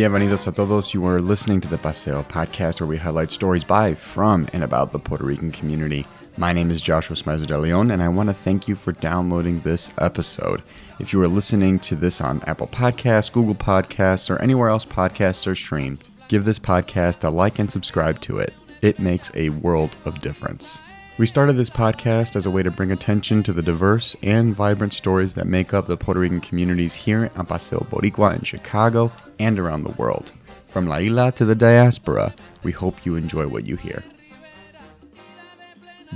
Bienvenidos a todos. You are listening to the Paseo podcast where we highlight stories by, from, and about the Puerto Rican community. My name is Joshua Smizer de Leon, and I want to thank you for downloading this episode. If you are listening to this on Apple Podcasts, Google Podcasts, or anywhere else podcasts are streamed, give this podcast a like and subscribe to it. It makes a world of difference. We started this podcast as a way to bring attention to the diverse and vibrant stories that make up the Puerto Rican communities here at Paseo Boricua in Chicago and around the world. From La Isla to the diaspora, we hope you enjoy what you hear.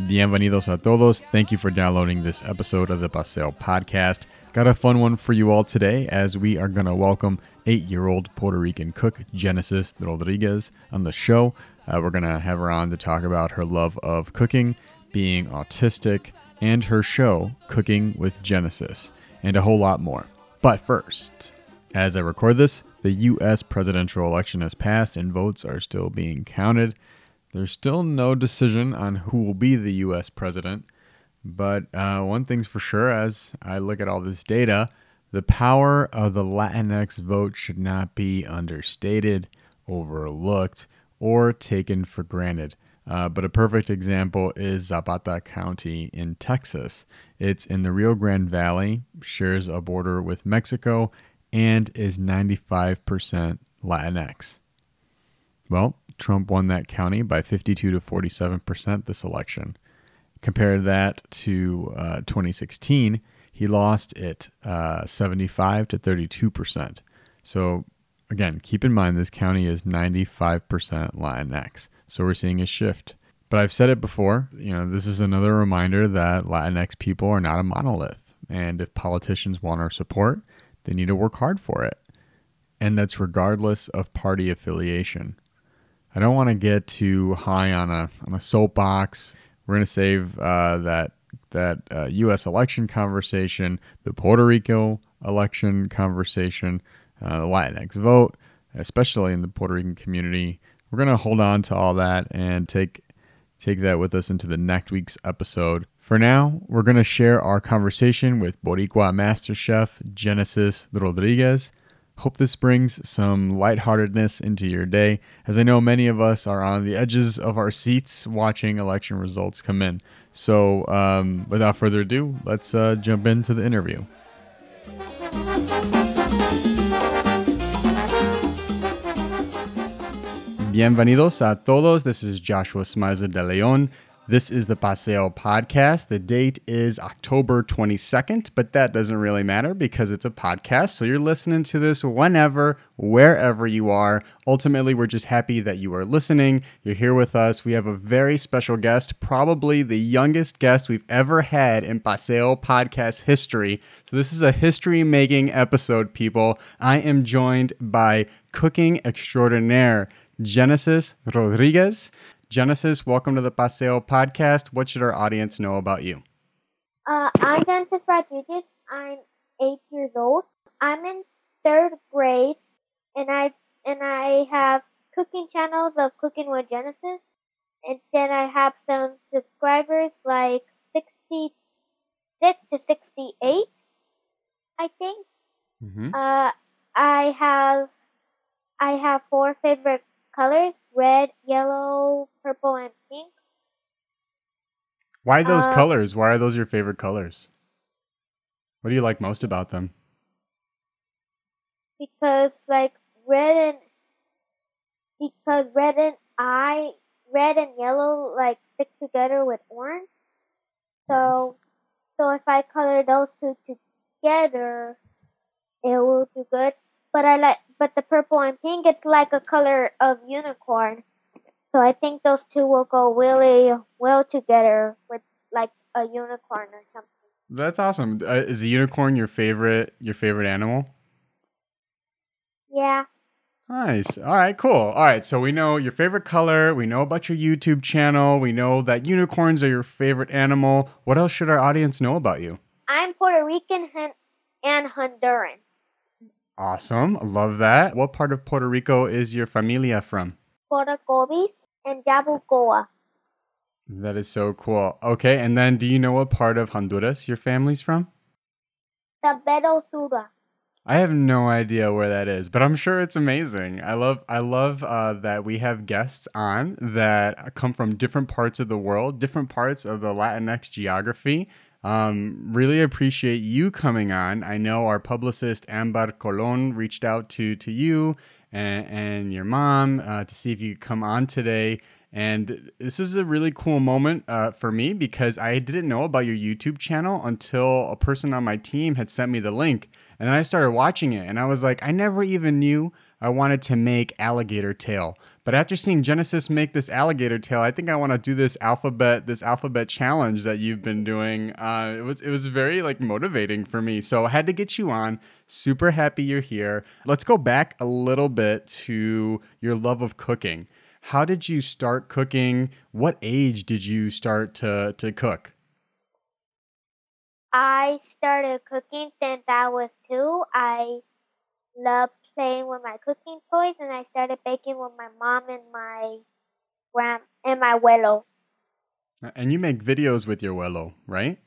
Bienvenidos a todos. Thank you for downloading this episode of the Paseo podcast. Got a fun one for you all today as we are going to welcome eight year old Puerto Rican cook Genesis Rodriguez on the show. Uh, we're going to have her on to talk about her love of cooking being autistic, and her show, Cooking with Genesis, and a whole lot more. But first, as I record this, the US presidential election has passed and votes are still being counted. There's still no decision on who will be the US president, but uh, one thing's for sure as I look at all this data, the power of the Latinx vote should not be understated, overlooked, or taken for granted. Uh, but a perfect example is Zapata County in Texas. It's in the Rio Grande Valley, shares a border with Mexico, and is 95% Latinx. Well, Trump won that county by 52 to 47% this election. Compare that to uh, 2016, he lost it uh, 75 to 32%. So, again, keep in mind this county is 95% Latinx. So we're seeing a shift. But I've said it before, you know, this is another reminder that Latinx people are not a monolith. And if politicians want our support, they need to work hard for it. And that's regardless of party affiliation. I don't want to get too high on a on a soapbox. We're going to save uh, that that uh, U.S. election conversation, the Puerto Rico election conversation, uh, the Latinx vote, especially in the Puerto Rican community we're gonna hold on to all that and take take that with us into the next week's episode. For now, we're gonna share our conversation with Boricua Master Chef Genesis Rodriguez. Hope this brings some lightheartedness into your day, as I know many of us are on the edges of our seats watching election results come in. So, um, without further ado, let's uh, jump into the interview. Bienvenidos a todos. This is Joshua Smizer de Leon. This is the Paseo podcast. The date is October 22nd, but that doesn't really matter because it's a podcast. So you're listening to this whenever, wherever you are. Ultimately, we're just happy that you are listening. You're here with us. We have a very special guest, probably the youngest guest we've ever had in Paseo podcast history. So this is a history making episode, people. I am joined by cooking extraordinaire. Genesis Rodriguez. Genesis, welcome to the Paseo podcast. What should our audience know about you? Uh, I'm Genesis Rodriguez. I'm eight years old. I'm in third grade, and I and I have cooking channels of Cooking with Genesis, and then I have some subscribers like sixty six to sixty eight, I think. Mm-hmm. Uh, I have I have four favorite colors red, yellow, purple, and pink. Why those uh, colors? Why are those your favorite colors? What do you like most about them? Because like red and because red and I red and yellow like stick together with orange. So nice. so if I color those two together, it will do good. But I like but the purple and pink, it's like a color of unicorn. So I think those two will go really well together with like a unicorn or something. That's awesome. Uh, is a unicorn your favorite your favorite animal? Yeah. Nice. All right, cool. All right, so we know your favorite color, we know about your YouTube channel, we know that unicorns are your favorite animal. What else should our audience know about you? I'm Puerto Rican and Honduran. Awesome. Love that. What part of Puerto Rico is your familia from? Puerto and Yabucoa. That is so cool. Okay, and then do you know what part of Honduras your family's from? The Bedosura. I have no idea where that is, but I'm sure it's amazing. I love I love uh, that we have guests on that come from different parts of the world, different parts of the Latinx geography. Um, really appreciate you coming on. I know our publicist Ambar Colon reached out to to you and, and your mom uh, to see if you could come on today. And this is a really cool moment uh, for me because I didn't know about your YouTube channel until a person on my team had sent me the link. And then I started watching it and I was like, I never even knew I wanted to make alligator tail. But after seeing Genesis make this alligator tail, I think I want to do this alphabet this alphabet challenge that you've been doing. Uh, it was it was very like motivating for me. So I had to get you on. Super happy you're here. Let's go back a little bit to your love of cooking. How did you start cooking? What age did you start to to cook? I started cooking since I was two. I loved playing with my cooking toys, and I started baking with my mom and my grand and my abuelo. And you make videos with your abuelo, right?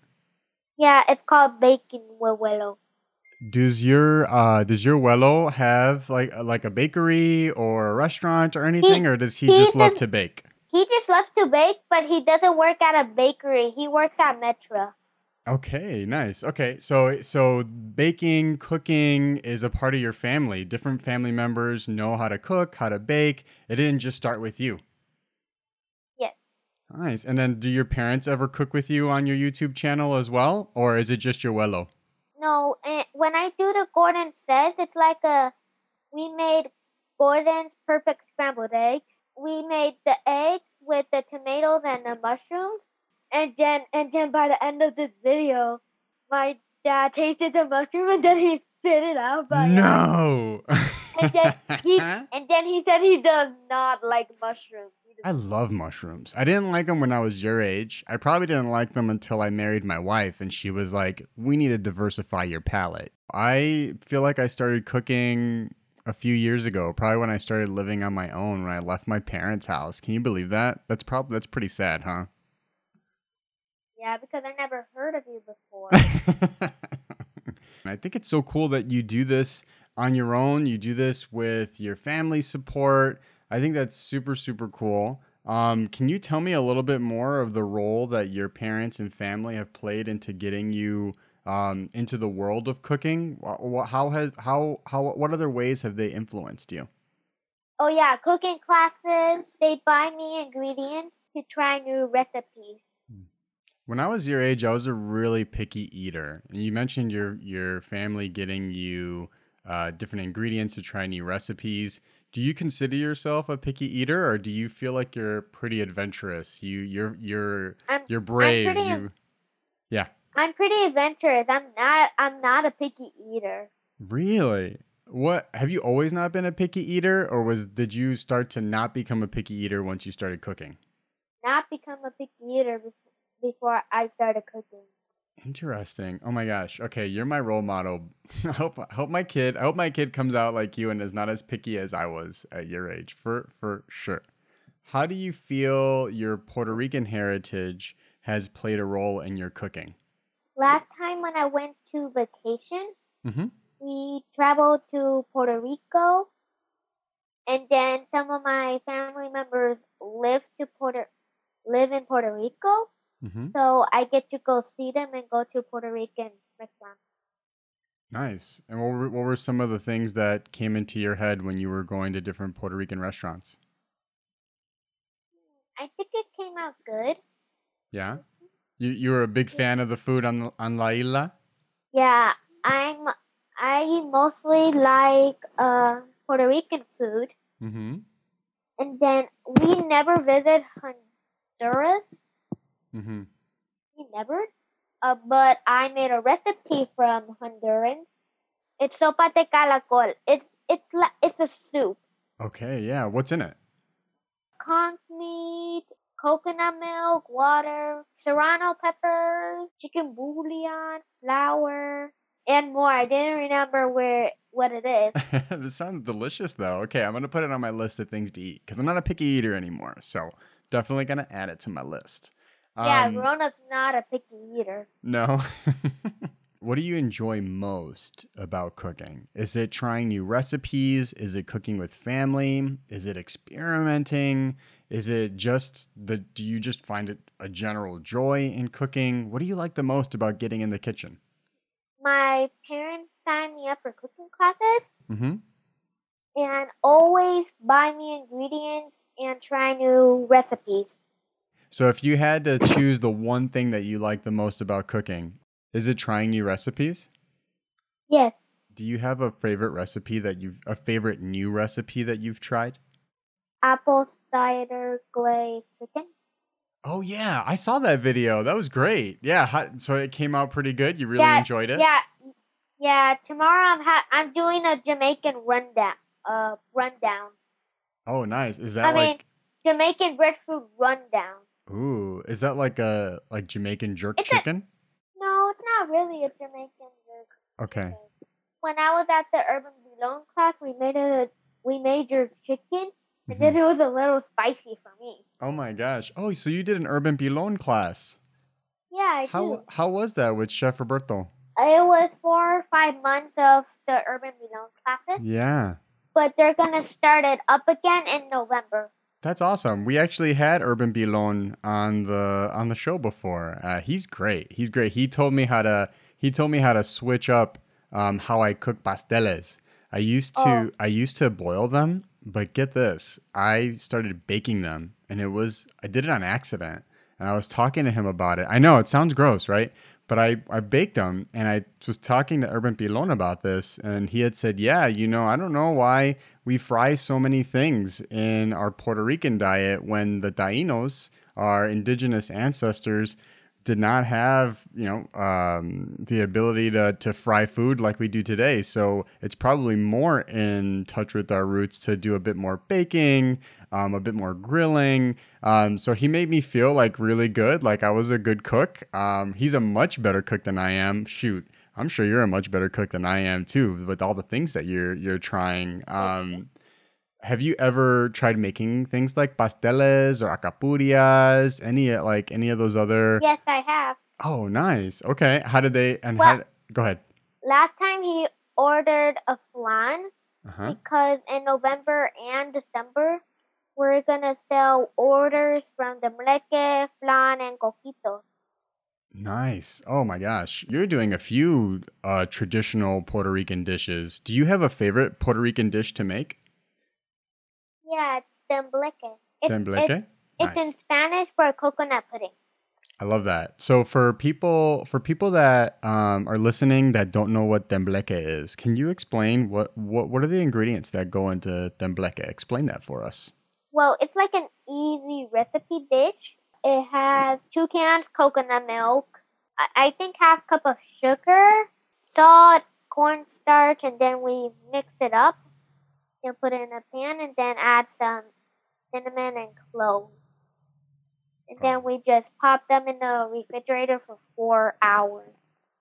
Yeah, it's called baking with abuelo. Does your uh does your abuelo have like like a bakery or a restaurant or anything, he, or does he, he just love to bake? He just loves to bake, but he doesn't work at a bakery. He works at Metro. Okay, nice. Okay, so so baking, cooking is a part of your family. Different family members know how to cook, how to bake. It didn't just start with you. Yes. Nice. And then do your parents ever cook with you on your YouTube channel as well, or is it just your wello? No, and when I do the Gordon says, it's like a we made Gordon's perfect scrambled egg. We made the eggs with the tomatoes and the mushrooms and then, and then by the end of this video, my dad tasted the mushroom and then he spit it out. By no. and then he, and then he said he does not like mushrooms. I love mushrooms. I didn't like them when I was your age. I probably didn't like them until I married my wife, and she was like, "We need to diversify your palate." I feel like I started cooking a few years ago, probably when I started living on my own when I left my parents' house. Can you believe that? That's probably that's pretty sad, huh? Yeah, because I never heard of you before. I think it's so cool that you do this on your own. You do this with your family support. I think that's super, super cool. Um, can you tell me a little bit more of the role that your parents and family have played into getting you um, into the world of cooking? How has how how what other ways have they influenced you? Oh yeah, cooking classes. They buy me ingredients to try new recipes. When I was your age, I was a really picky eater. And you mentioned your your family getting you uh, different ingredients to try new recipes. Do you consider yourself a picky eater, or do you feel like you're pretty adventurous? You you're you're I'm, you're brave. pretty, you, yeah. I'm pretty adventurous. I'm not I'm not a picky eater. Really? What have you always not been a picky eater, or was did you start to not become a picky eater once you started cooking? Not become a picky eater before I started cooking. Interesting. Oh my gosh. Okay, you're my role model. I hope I hope my kid I hope my kid comes out like you and is not as picky as I was at your age. For for sure. How do you feel your Puerto Rican heritage has played a role in your cooking? Last time when I went to vacation, mm-hmm. we traveled to Puerto Rico, and then some of my family members live to Puerto live in Puerto Rico. Mm-hmm. So I get to go see them and go to Puerto Rican restaurants. Nice. And what were, what were some of the things that came into your head when you were going to different Puerto Rican restaurants? I think it came out good. Yeah. You you were a big fan of the food on on La Isla. Yeah, I'm. I mostly like uh, Puerto Rican food. Mm-hmm. And then we never visit Honduras, Mm-hmm. Never. Uh, but I made a recipe from Honduran. It's sopa de caracol. It's it's it's a soup. Okay, yeah. What's in it? Conch meat, coconut milk, water, serrano peppers, chicken bouillon, flour, and more. I didn't remember where what it is. this sounds delicious, though. Okay, I'm gonna put it on my list of things to eat because I'm not a picky eater anymore. So definitely gonna add it to my list. Yeah, um, grown up's not a picky eater. No. What do you enjoy most about cooking? Is it trying new recipes? Is it cooking with family? Is it experimenting? Is it just the do you just find it a general joy in cooking? What do you like the most about getting in the kitchen? My parents signed me up for cooking classes Mm-hmm. and always buy me ingredients and try new recipes. So if you had to choose the one thing that you like the most about cooking, is it trying new recipes? Yes, Do you have a favorite recipe that you've a favorite new recipe that you've tried? apple cider glazed chicken. Oh yeah, I saw that video. That was great. Yeah, so it came out pretty good. You really Yeah, enjoyed it. Yeah, yeah. Tomorrow I'm ha- I'm doing a Jamaican rundown. Uh, rundown. Oh, nice. Is that I mean, like Jamaican breadfruit rundown. Ooh? Is that like a like Jamaican jerk It's a- chicken? No, it's not really a Jamaican jerk. Okay. When I was at the Urban Pilon class, we made a we made your chicken, and Mhm. then it was a little spicy for me. Oh my gosh. Oh, so you did an urban pilon class. Yeah, I How do. how was that with Chef Roberto? It was four or five months of the Urban Pilon classes, Yeah. but they're gonna start it up again in November. That's awesome. We actually had Urban Pilon on the on the show before. Uh, he's great. He's great. He told me how to he told me how to switch up um, how I cook pasteles. I used to Oh. I used to boil them, but get this, I started baking them, and it was I did it on accident. And I was talking to him about it. I know it sounds gross, right? But I, I baked them and I was talking to Urban Pilon about this. And he had said, Yeah, you know, I don't know why we fry so many things in our Puerto Rican diet when the Tainos, our indigenous ancestors, did not have, you know, um, the ability to, to fry food like we do today. So it's probably more in touch with our roots to do a bit more baking, um, a bit more grilling. Um, so he made me feel like really good, like I was a good cook. Um, he's a much better cook than I am. Shoot, I'm sure you're a much better cook than I am too, with all the things that you're you're trying. Um, have you ever tried making things like pasteles or alcapurrias? Any like any of those other? Yes, I have. Oh, nice. Okay, how did they? And Well- how? Go ahead. Last time he ordered a flan Uh-huh. because in November and December we're gonna sell orders from tembleque, flan, and coquito. Nice. Oh my gosh. You're doing a few uh, traditional Puerto Rican dishes. Do you have a favorite Puerto Rican dish to make? Yeah, it's tembleque. It's, Tembleque? It's, it's in Spanish for coconut pudding. I love that. So for people for people that um, are listening that don't know what tembleque is, can you explain what, what what are the ingredients that go into tembleque? Explain that for us. Well, it's like an easy recipe dish. It has two cans coconut milk, I, I think half cup of sugar, salt, cornstarch, and then we mix it up. and put it in a pan and then add some cinnamon and cloves. And then we just pop them in the refrigerator for four hours.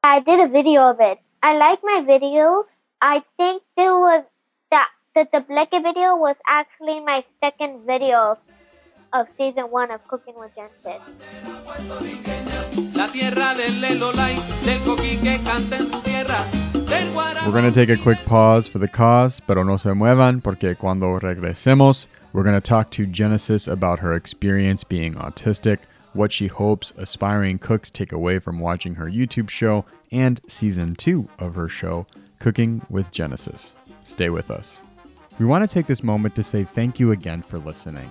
I did a video of it. I like my videos. I think there was that the, Bleke video was actually my second video of, of season one of Cooking with Genesis. La tierra del Lelolay, del coquí que canta en su tierra, del We're going to take a quick pause for the cause, pero no se muevan porque cuando regresemos, we're going to talk to Genesis about her experience being autistic, what she hopes aspiring cooks take away from watching her YouTube show, and season two of her show, Cooking with Genesis. Stay with us. We want to take this moment to say thank you again for listening.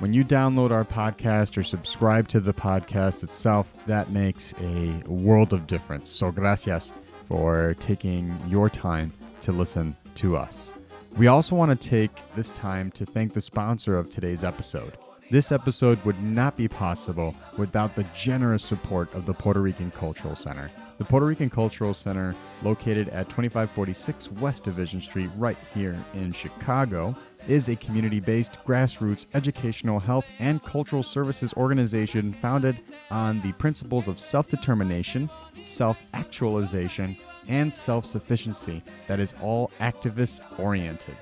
When you download our podcast or subscribe to the podcast itself, that makes a world of difference. So, gracias for taking your time to listen to us. We also want to take this time to thank the sponsor of today's episode. This episode would not be possible without the generous support of the Puerto Rican Cultural Center. The Puerto Rican Cultural Center, located at 2546 West Division Street, right here in Chicago, is a community based grassroots educational health and cultural services organization founded on the principles of self determination, self actualization, and self sufficiency that is all activist oriented.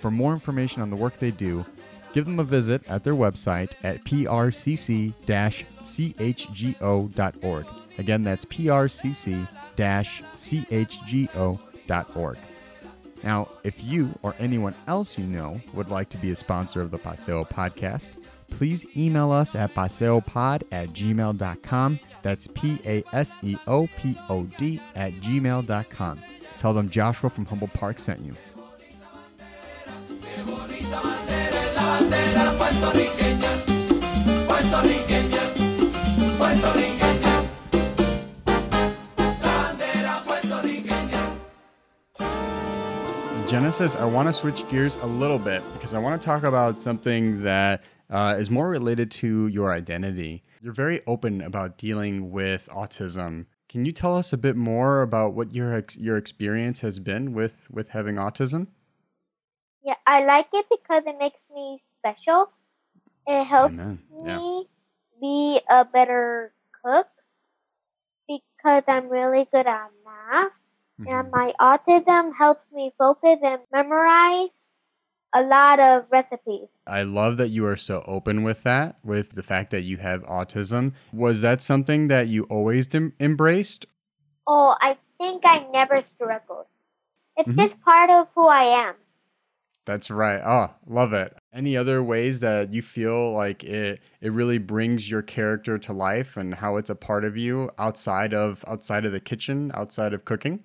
For more information on the work they do, give them a visit at their website at prcc chgo.org. Again, that's prcc chgo.org. Now, if you or anyone else you know would like to be a sponsor of the Paseo podcast, please email us at paseopod at gmail.com. That's P A S E O P O D at gmail.com. Tell them Joshua from Humboldt Park sent you. Genesis, I want to switch gears a little bit because I want to talk about something that uh, is more related to your identity. You're very open about dealing with autism. Can you tell us a bit more about what your ex- your experience has been with with having autism? Yeah, I like it because it makes me special. It helps Amen. me Yeah. be a better cook because I'm really good at math. And Mhm. my autism helps me focus and memorize a lot of recipes. I love that you are so open with that, with the fact that you have autism. Was that something that you always em- embraced? Oh, I think I never struggled. It's Mhm. just part of who I am. That's right. Oh, love it. Any other ways that you feel like it it really brings your character to life and how it's a part of you outside of outside of the kitchen, outside of cooking?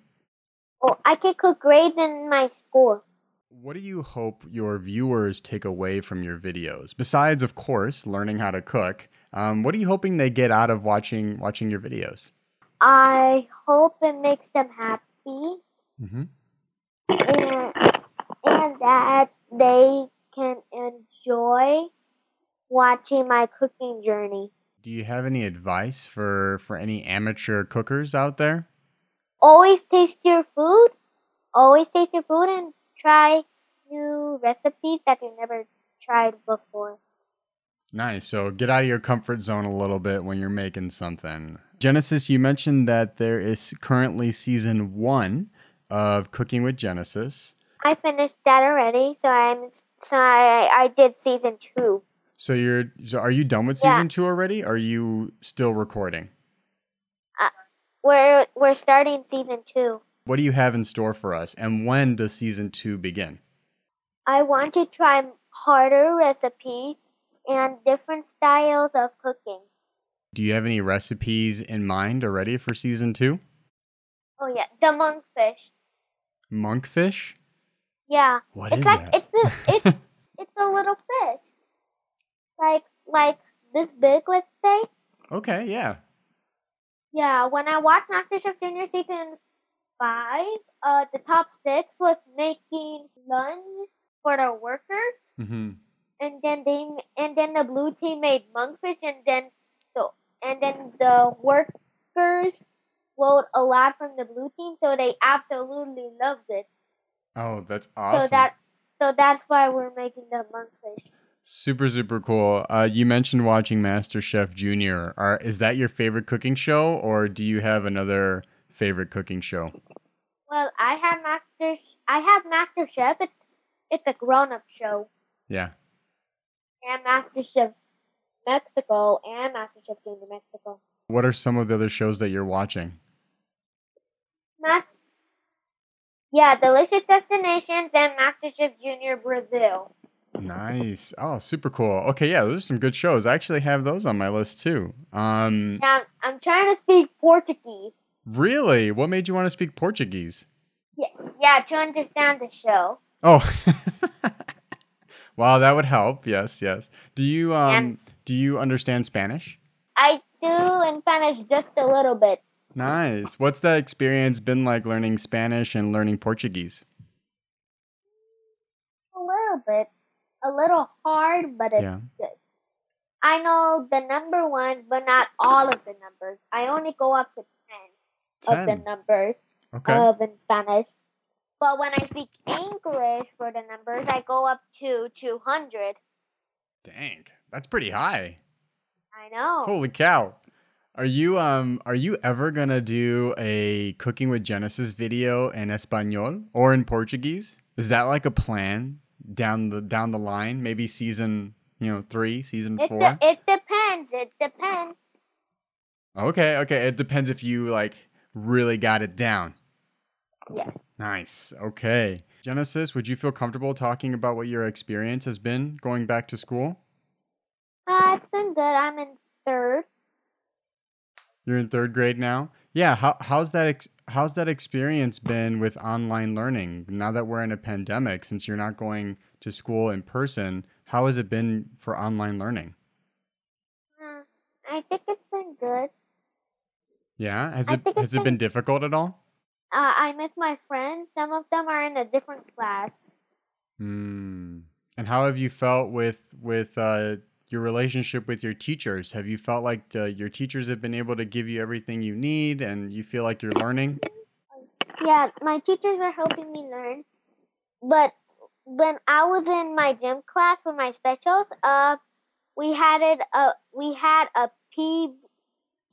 Oh, I can cook grades in my school. What do you hope your viewers take away from your videos? Besides, of course, learning how to cook, um, what are you hoping they get out of watching watching your videos? I hope it makes them happy Mm-hmm. and, and that they can enjoy watching my cooking journey. Do you have any advice for for any amateur cookers out there? Always taste your food. Always taste your food and try new recipes that you never tried before. Nice. So get out of your comfort zone a little bit when you're making something. Genesis, you mentioned that there is currently season one of Cooking with Genesis. I finished that already, so I'm so I, I did season two. So you're so are you done with Yeah. season two already? Are you still recording? We're we're starting season two. What do you have in store for us? And when does season two begin? I want to try harder recipes and different styles of cooking. Do you have any recipes in mind already for season two? Oh yeah, the monkfish. Monkfish? Yeah, What it's is like that? it's a it's it's a little fish, like like this big, let's say. okay, yeah. Yeah, when I watched MasterChef Junior season five, uh, the top six was making lunch for the workers, Mm-hmm. and then they and then the blue team made monkfish, and then so and then the workers vote a lot from the blue team, so they absolutely loved it. Oh, that's awesome. So that so that's why we're making the monkfish. Super, super cool. Uh, you mentioned watching MasterChef Junior. Are is that your favorite cooking show, or do you have another favorite cooking show? Well, I have Master I have MasterChef. It's it's a grown up show. Yeah. And MasterChef Mexico and MasterChef Junior Mexico. What are some of the other shows that you're watching? Mas- yeah, Delicious Destinations and MasterChef Junior Brazil. Nice. Oh, super cool. Okay, yeah, those are some good shows. I actually have those on my list too. Um, Now, I'm trying to speak Portuguese. really? What made you want to speak Portuguese? Yeah, yeah, to understand the show. Oh, wow, that would help. Yes, yes. Do you um do you understand Spanish? I do in Spanish just a little bit. Nice. What's that experience been like learning Spanish and learning Portuguese? A little bit. A little hard, but it's Yeah. good. I know the number one, but not all of the numbers. I only go up to 10, of the numbers Okay. of in Spanish. But when I speak English for the numbers, I go up to 200. Dang, that's pretty high. I know. Holy cow. Are you um are you ever gonna do a cooking with Genesis video in Espanol or in Portuguese? Is that like a plan down the down the line? Maybe season, you know, three, season It four. de- it depends. It depends. okay, okay. It depends if you like really got it down. Yes. Nice. Okay. Genesis, would you feel comfortable talking about what your experience has been going back to school? Uh, it's been good. I'm in third. You're in third grade now. Yeah. How, how's that? Ex- how's that experience been with online learning now that we're in a pandemic? Since you're not going to school in person, how has it been for online learning? Uh, I think it's been good. Yeah. Has I it has it been been- difficult at all? Uh, I miss my friends. Some of them are in a different class. Hmm. And how have you felt with with uh, your relationship with your teachers? Have you felt like uh, your teachers have been able to give you everything you need, and you feel like you're learning? Yeah, my teachers are helping me learn. But when I was in my gym class for my specials, uh, we had it. Uh, we had a P,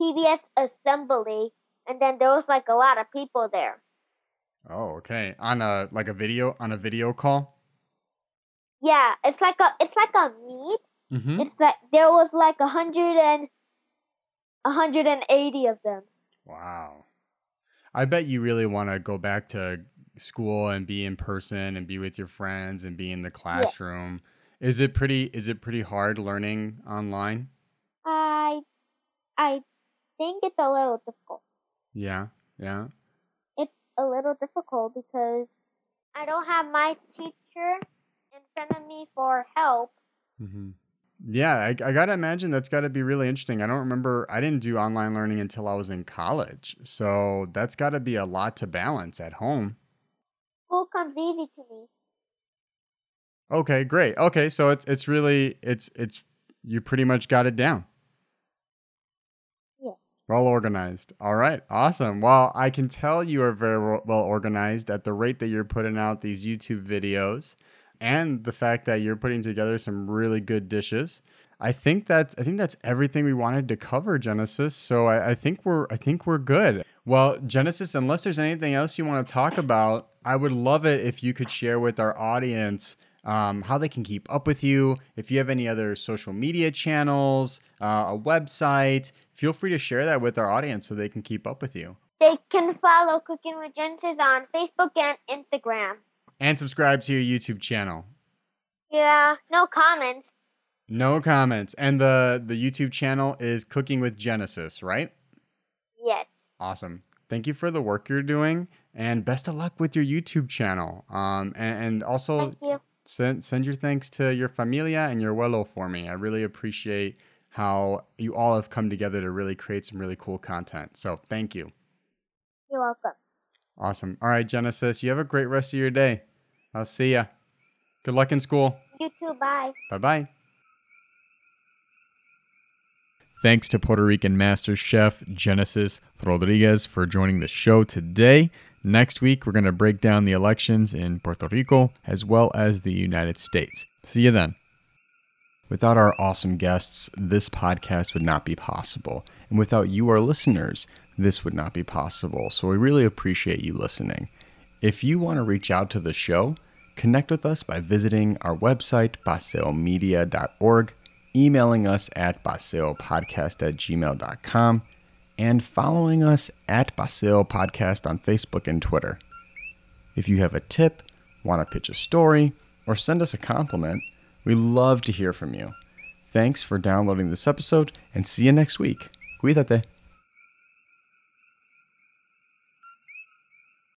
PBS assembly, and then there was like a lot of people there. Oh, okay. On a like a video on a video call. Yeah, it's like a it's like a meet. Mm-hmm. It's like there was like a hundred and a hundred and eighty of them. Wow. I bet you really want to go back to school and be in person and be with your friends and be in the classroom. Is it pretty is it pretty hard learning online? I I think it's a little difficult. Yeah. Yeah. It's a little difficult because I don't have my teacher in front of me for help. hmm Yeah, I, I gotta imagine that's gotta be really interesting. I don't remember, I didn't do online learning until I was in college. So that's gotta be a lot to balance at home. Comes easy to me. Okay, great. Okay, so it's it's really it's it's you pretty much got it down. Yeah. Well organized. All right, awesome. Well, I can tell you are very well organized at the rate that you're putting out these YouTube videos, and the fact that you're putting together some really good dishes. I think that's I think that's everything we wanted to cover, Genesis. So I, I think we're I think we're good. Well, Genesis, unless there's anything else you want to talk about, I would love it if you could share with our audience um, how they can keep up with you. If you have any other social media channels, uh, a website, feel free to share that with our audience so they can keep up with you. They can follow Cooking with Genesis on Facebook and Instagram. And subscribe to your YouTube channel. Yeah, no comments. No comments. And the the YouTube channel is Cooking with Genesis, right? Yes. Awesome. Thank you for the work you're doing, and best of luck with your YouTube channel. Um, and, and also Thank you. send send your thanks to your familia and your abuelo for me. I really appreciate how you all have come together to really create some really cool content. So thank you. You're welcome. Awesome. All right, Genesis, you have a great rest of your day. I'll see ya. Good luck in school. You too. Bye. Bye bye. Thanks to Puerto Rican Master Chef Genesis Rodriguez for joining the show today. Next week, we're going to break down the elections in Puerto Rico as well as the United States. See you then. Without our awesome guests, this podcast would not be possible. And without you, our listeners, this would not be possible. So we really appreciate you listening. If you want to reach out to the show, connect with us by visiting our website, paseomedia.org, emailing us at paseopodcast at gmail.com, and following us at Paseo Podcast on Facebook and Twitter. If you have a tip, want to pitch a story, or send us a compliment, we love to hear from you. Thanks for downloading this episode and see you next week. Cuídate.